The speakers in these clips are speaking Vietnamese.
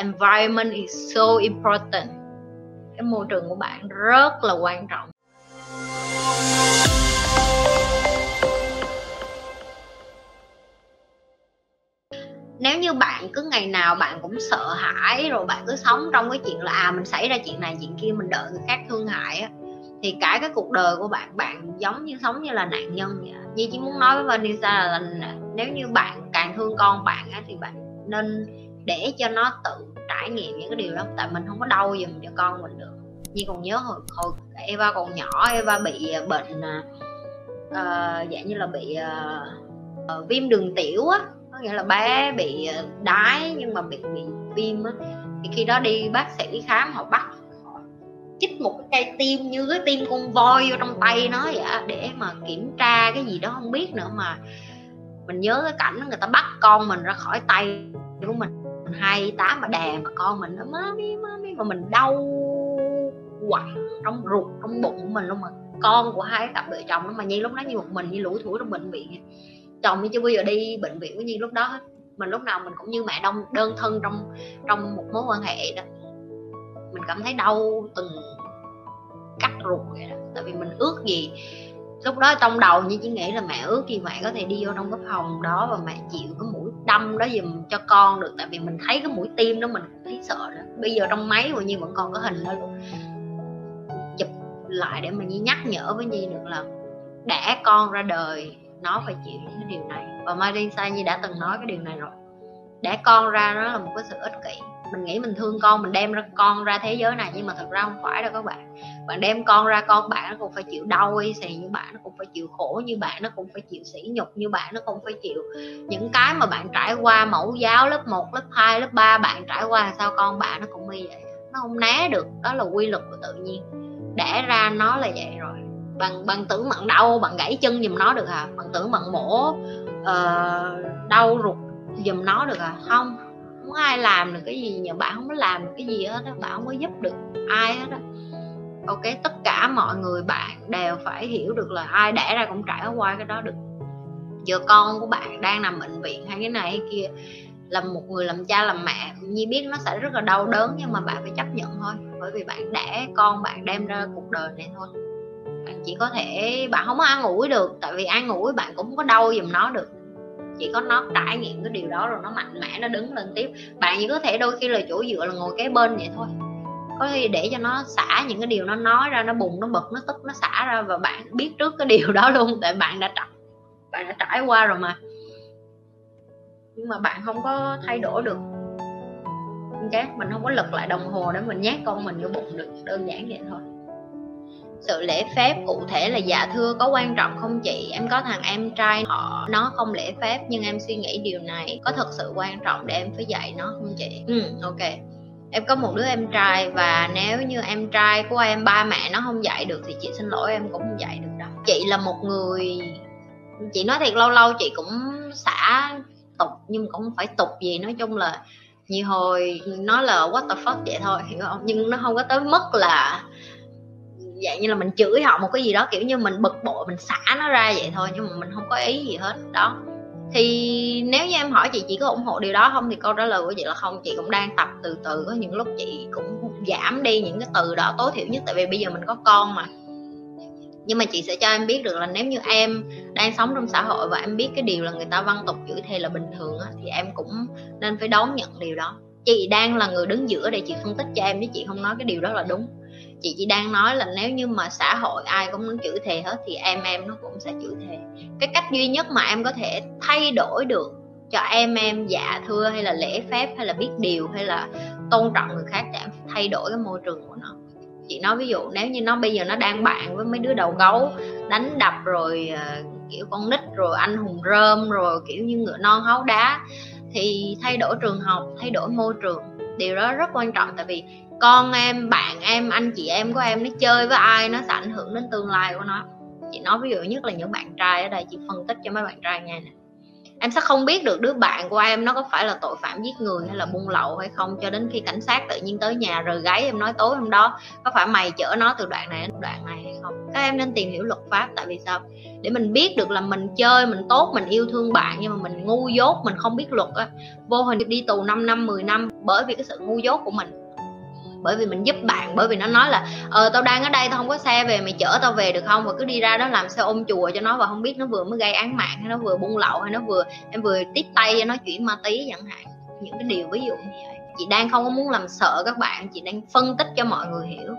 environment is so important. Cái môi trường của bạn rất là quan trọng. Nếu như bạn cứ ngày nào bạn cũng sợ hãi rồi bạn cứ sống trong cái chuyện là à mình xảy ra chuyện này chuyện kia mình đợi người khác thương hại á thì cả cái cuộc đời của bạn bạn giống như sống như là nạn nhân vậy Nhi chỉ muốn nói với Vanessa là, là nếu như bạn càng thương con bạn á, thì bạn nên để cho nó tự trải nghiệm những cái điều đó tại mình không có đau giùm cho con mình được. Nhi còn nhớ hồi, hồi Eva còn nhỏ Eva bị à, bệnh uh, dạng như là bị uh, uh, viêm đường tiểu á. Có nghĩa là bé bị đái nhưng mà bị bị viêm á. Thì khi đó đi bác sĩ khám họ bắt chích một cái cây tim như cái tim con voi vô trong tay nó vậy để mà kiểm tra cái gì đó không biết nữa mà mình nhớ cái cảnh người ta bắt con mình ra khỏi tay của mình hai tám mà đè mà con mình nó, mami mami, mà mình đau quặn trong ruột, trong bụng của mình luôn mà. Con của hai cặp vợ chồng nó mà nhi lúc đó như một mình như lủi thủi trong bệnh viện chồng như chưa bao giờ đi bệnh viện với nhi lúc đó hết. Mình lúc nào mình cũng như mẹ đông, đơn thân trong trong một mối quan hệ đó. Mình cảm thấy đau từng cắt ruột vậy đó. Tại vì mình ước gì lúc đó trong đầu như chỉ nghĩ là mẹ ước gì mẹ có thể đi vô trong cái phòng đó và mẹ chịu cái mũi đâm đó dùm cho con được. Tại vì mình thấy cái mũi tim đó mình thấy sợ đó bây giờ trong máy mà như vẫn còn có hình đó luôn. Chụp lại để mà như nhắc nhở với nhi được là đẻ con ra đời, nó phải chịu những cái điều này. Và Marin Sai nhi đã từng nói cái điều này rồi. Đẻ con ra nó là một cái sự ích kỷ mình nghĩ mình thương con mình đem ra con ra thế giới này nhưng mà thật ra không phải đâu các bạn. Bạn đem con ra con bạn nó cũng phải chịu đau y xì như bạn nó cũng phải chịu khổ như bạn nó cũng phải chịu sỉ nhục như bạn nó cũng phải chịu những cái mà bạn trải qua mẫu giáo lớp 1, lớp 2, lớp 3 bạn trải qua sao con bạn nó cũng như vậy. Nó không né được đó là quy luật của tự nhiên. Đẻ ra nó là vậy rồi. Bằng bằng tưởng bạn đau bạn gãy chân giùm nó được à bạn tưởng bạn mổ uh, đau ruột giùm nó được à không không ai làm được cái gì, nhờ bạn không có làm được cái gì hết đó bạn không có giúp được ai hết đó ok, tất cả mọi người bạn đều phải hiểu được là ai đẻ ra cũng trải qua cái đó được. Giờ con của bạn đang nằm bệnh viện hay cái này hay kia là một người làm cha làm mẹ, nhi biết nó sẽ rất là đau đớn nhưng mà bạn phải chấp nhận thôi, bởi vì bạn đẻ con bạn đem ra cuộc đời này thôi. Bạn chỉ có thể, bạn không có ăn ủi được, tại vì ăn ủi bạn cũng không có đau giùm nó được chỉ có nó trải nghiệm cái điều đó rồi nó mạnh mẽ, nó đứng lên tiếp. Bạn chỉ có thể đôi khi là chỗ dựa là ngồi kế bên vậy thôi. Có khi để cho nó xả những cái điều nó nói ra, nó bùng, nó bực nó tức, nó xả ra và bạn biết trước cái điều đó luôn, tại bạn đã trải, bạn đã trải qua rồi mà. Nhưng mà bạn không có thay đổi được. Ok mình không có lật lại đồng hồ để mình nhét con mình vô bụng được, đơn giản vậy thôi sự lễ phép cụ thể là dạ thưa có quan trọng không chị? Em có thằng em trai họ nó không lễ phép nhưng em suy nghĩ điều này có thật sự quan trọng để em phải dạy nó không chị? Ừ ok. Em có một đứa em trai và nếu như em trai của em ba mẹ nó không dạy được thì chị xin lỗi em cũng không dạy được đâu. Chị là một người, chị nói thiệt lâu lâu chị cũng xả tục nhưng cũng không phải tục gì. Nói chung là nhiều hồi nó là what the fuck vậy thôi, hiểu không? Nhưng nó không có tới mức là dạng như là mình chửi họ một cái gì đó kiểu như mình bực bội mình xả nó ra vậy thôi nhưng mà mình không có ý gì hết. Đó. Thì nếu như em hỏi chị chị có ủng hộ điều đó không thì câu trả lời của chị là không. Chị cũng đang tập từ từ có những lúc chị cũng giảm đi những cái từ đó tối thiểu nhất tại vì bây giờ mình có con mà. Nhưng mà chị sẽ cho em biết được là nếu như em đang sống trong xã hội và em biết cái điều là người ta văn tục chửi thề là bình thường á, thì em cũng nên phải đón nhận điều đó. Chị đang là người đứng giữa để chị phân tích cho em chứ chị không nói cái điều đó là đúng chị chỉ đang nói là nếu như mà xã hội ai cũng muốn chửi thề hết thì em em nó cũng sẽ chửi thề. Cái cách duy nhất mà em có thể thay đổi được cho em em dạ thưa hay là lễ phép hay là biết điều hay là tôn trọng người khác thì em thay đổi cái môi trường của nó. Chị nói ví dụ nếu như nó bây giờ nó đang bạn với mấy đứa đầu gấu đánh đập rồi uh, kiểu con nít rồi anh hùng rơm rồi kiểu như ngựa non háu đá thì thay đổi trường học thay đổi môi trường. Điều đó rất quan trọng tại vì con em, bạn em, anh chị em của em nó chơi với ai nó sẽ ảnh hưởng đến tương lai của nó. Chị nói ví dụ nhất là những bạn trai ở đây, chị phân tích cho mấy bạn trai nghe nè. Em sẽ không biết được đứa bạn của em nó có phải là tội phạm giết người hay là buôn lậu hay không cho đến khi cảnh sát tự nhiên tới nhà rồi gáy em nói tối hôm đó có phải mày chở nó từ đoạn này đến đoạn này hay không. Các em nên tìm hiểu luật pháp tại vì sao? Để mình biết được là mình chơi, mình tốt, mình yêu thương bạn nhưng mà mình ngu dốt, mình không biết luật á. Vô hình đi tù 5 năm 10 năm, bởi vì cái sự ngu dốt của mình bởi vì mình giúp bạn bởi vì nó nói là ờ tao đang ở đây tao không có xe về mày chở tao về được không? Và cứ đi ra đó làm xe ôm chùa cho nó và không biết nó vừa mới gây án mạng hay nó vừa buôn lậu hay nó vừa em vừa tiếp tay cho nó chuyển ma túy chẳng hạn. Những cái điều ví dụ như vậy. Chị đang không có muốn làm sợ các bạn chị đang phân tích cho mọi người hiểu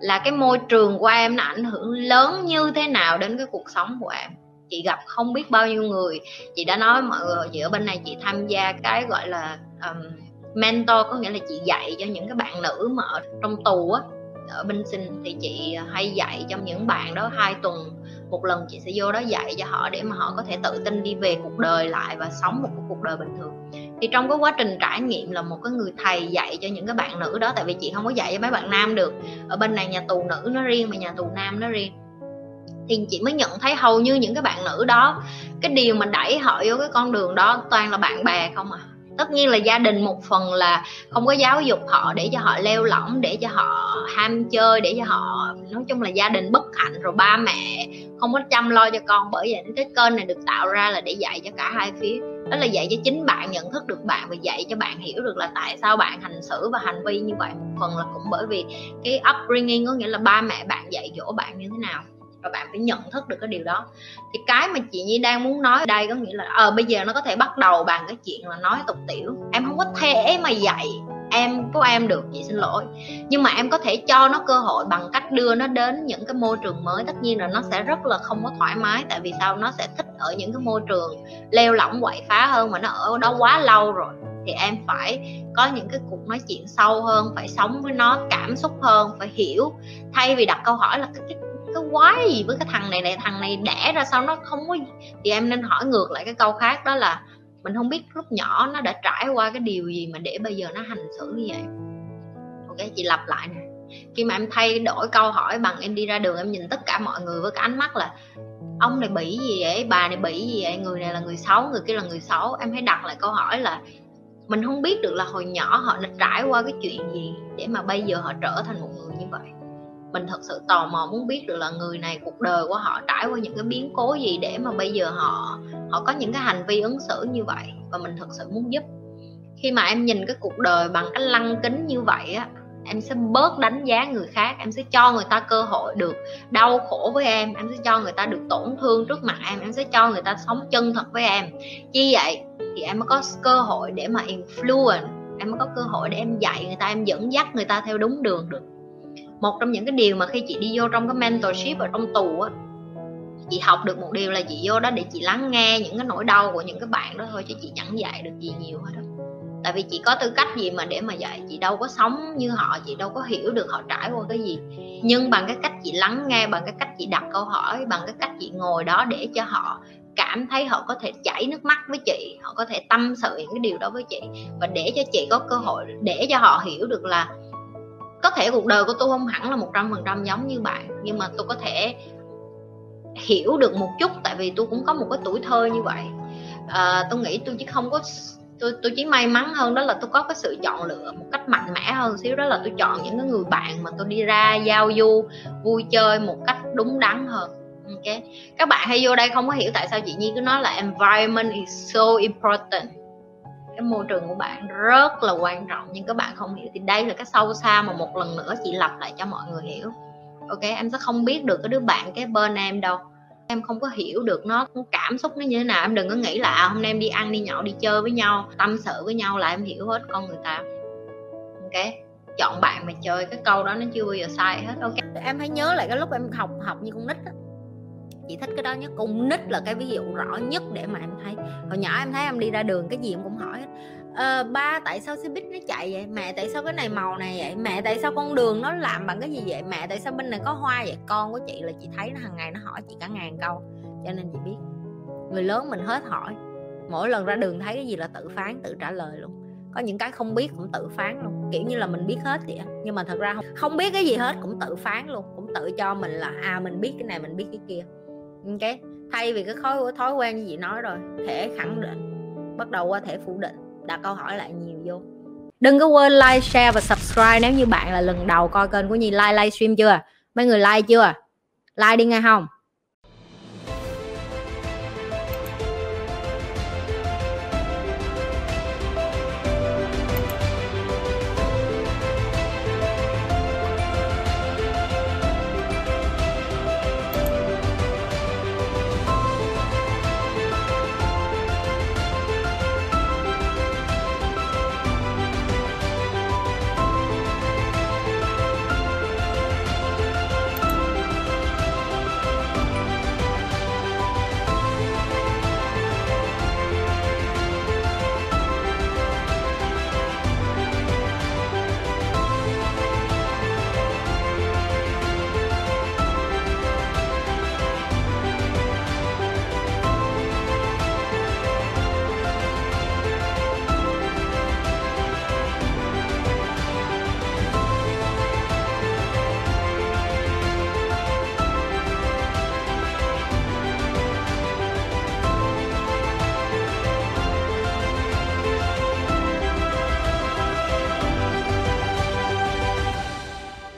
là cái môi trường của em nó ảnh hưởng lớn như thế nào đến cái cuộc sống của em. Chị gặp không biết bao nhiêu người chị đã nói mọi người chị ở bên này chị tham gia cái gọi là um, mentor có nghĩa là chị dạy cho những cái bạn nữ mà ở trong tù á, ở bên sinh thì chị hay dạy cho những bạn đó hai tuần. Một lần chị sẽ vô đó dạy cho họ để mà họ có thể tự tin đi về cuộc đời lại và sống một cuộc đời bình thường. Thì trong cái quá trình trải nghiệm là một cái người thầy dạy cho những cái bạn nữ đó, tại vì chị không có dạy cho mấy bạn nam được. Ở bên này nhà tù nữ nó riêng mà nhà tù nam nó riêng. Thì chị mới nhận thấy hầu như những cái bạn nữ đó, cái điều mà đẩy họ vô cái con đường đó toàn là bạn bè không à tất nhiên là gia đình một phần là không có giáo dục họ để cho họ leo lỏng, để cho họ ham chơi, để cho họ, nói chung là gia đình bất hạnh, rồi ba mẹ không có chăm lo cho con bởi vậy cái kênh này được tạo ra là để dạy cho cả hai phía. Đó là dạy cho chính bạn, nhận thức được bạn và dạy cho bạn hiểu được là tại sao bạn hành xử và hành vi như vậy. Một phần là cũng bởi vì cái upbringing có nghĩa là ba mẹ bạn dạy dỗ bạn như thế nào và bạn phải nhận thức được cái điều đó. Thì cái mà chị Nhi đang muốn nói đây có nghĩa là ờ à, bây giờ nó có thể bắt đầu bằng cái chuyện là nói tục tiểu. Em không có thể mà dạy em của em được chị xin lỗi. Nhưng mà em có thể cho nó cơ hội bằng cách đưa nó đến những cái môi trường mới. Tất nhiên là nó sẽ rất là không có thoải mái tại vì sao? Nó sẽ thích ở những cái môi trường leo lỏng quậy phá hơn mà nó ở đó quá lâu rồi. Thì em phải có những cái cuộc nói chuyện sâu hơn phải sống với nó cảm xúc hơn phải hiểu. Thay vì đặt câu hỏi là cái, cái cái quái gì với cái thằng này này, thằng này đẻ ra sao nó không có thì em nên hỏi ngược lại cái câu khác, đó là mình không biết lúc nhỏ nó đã trải qua cái điều gì mà để bây giờ nó hành xử như vậy. Ok, chị lặp lại nè. Khi mà em thay đổi câu hỏi bằng em đi ra đường, em nhìn tất cả mọi người với cái ánh mắt là, ông này bị gì vậy? Bà này bị gì vậy? Người này là người xấu, người kia là người xấu. Em hãy đặt lại câu hỏi là, mình không biết được là hồi nhỏ họ đã trải qua cái chuyện gì để mà bây giờ họ trở thành một người như vậy? Mình thật sự tò mò muốn biết được là người này cuộc đời của họ trải qua những cái biến cố gì để mà bây giờ họ họ có những cái hành vi ứng xử như vậy. Và mình thật sự muốn giúp. Khi mà em nhìn cái cuộc đời bằng cái lăng kính như vậy á, em sẽ bớt đánh giá người khác, em sẽ cho người ta cơ hội được đau khổ với em em sẽ cho người ta được tổn thương trước mặt em em sẽ cho người ta sống chân thật với em. Chi vậy thì em mới có cơ hội để mà influence, em mới có cơ hội để em dạy người ta, em dẫn dắt người ta theo đúng đường được một trong những cái điều mà khi chị đi vô trong cái mentorship ở trong tù á, chị học được một điều là chị vô đó để chị lắng nghe những cái nỗi đau của những cái bạn đó thôi chứ chị chẳng dạy được gì nhiều hết đó tại vì chị có tư cách gì mà để mà dạy chị đâu có sống như họ, chị đâu có hiểu được họ trải qua cái gì. Nhưng bằng cái cách chị lắng nghe, bằng cái cách chị đặt câu hỏi, bằng cái cách chị ngồi đó để cho họ cảm thấy họ có thể chảy nước mắt với chị, họ có thể tâm sự những cái điều đó với chị và để cho chị có cơ hội, để cho họ hiểu được là có thể cuộc đời của tôi không hẳn là một trăm phần trăm giống như bạn nhưng mà tôi có thể hiểu được một chút tại vì tôi cũng có một cái tuổi thơ như vậy. À, tôi nghĩ tôi chỉ không có tôi tôi chỉ may mắn hơn đó là tôi có cái sự chọn lựa một cách mạnh mẽ hơn xíu đó là tôi chọn những cái người bạn mà tôi đi ra giao du vui chơi một cách đúng đắn hơn. Ok các bạn hay vô đây không có hiểu tại sao chị nhi cứ nói là environment is so important cái môi trường của bạn rất là quan trọng nhưng các bạn không hiểu thì đây là cái sâu xa mà một lần nữa chị lặp lại cho mọi người hiểu. Ok em sẽ không biết được cái đứa bạn cái bên em đâu. Em không có hiểu được nó cảm xúc nó như thế nào. Em đừng có nghĩ là à, hôm nay em đi ăn đi nhậu đi chơi với nhau tâm sự với nhau là em hiểu hết con người ta. Ok chọn bạn mà chơi. Cái câu đó nó chưa bao giờ sai hết. Ok. Em hãy nhớ lại cái lúc em học học như con nít á chị thích cái đó nhất. Con nít là cái ví dụ rõ nhất để mà em thấy. Hồi nhỏ em thấy em đi ra đường cái gì em cũng hỏi ờ, ba tại sao xe buýt nó chạy vậy? Mẹ tại sao cái này màu này vậy? Mẹ tại sao con đường nó làm bằng cái gì vậy? Mẹ tại sao bên này có hoa vậy? Con của chị là chị thấy nó hàng ngày nó hỏi chị cả ngàn câu. Cho nên chị biết. Người lớn mình hết hỏi. Mỗi lần ra đường thấy cái gì là tự phán tự trả lời luôn. Có những cái không biết cũng tự phán luôn. Kiểu như là mình biết hết vậy nhưng mà thật ra không, không biết cái gì hết cũng tự phán luôn. Cũng tự cho mình là à mình biết cái này mình biết cái kia. Ừ, ok thay vì cái thói thói quen như chị nói rồi, thể khẳng định, bắt đầu qua thể phủ định, đặt câu hỏi lại nhiều vô. Đừng có quên like, share và subscribe nếu như bạn là lần đầu coi kênh của nhi. Like, livestream chưa? Mấy người like chưa? Like đi nghe không?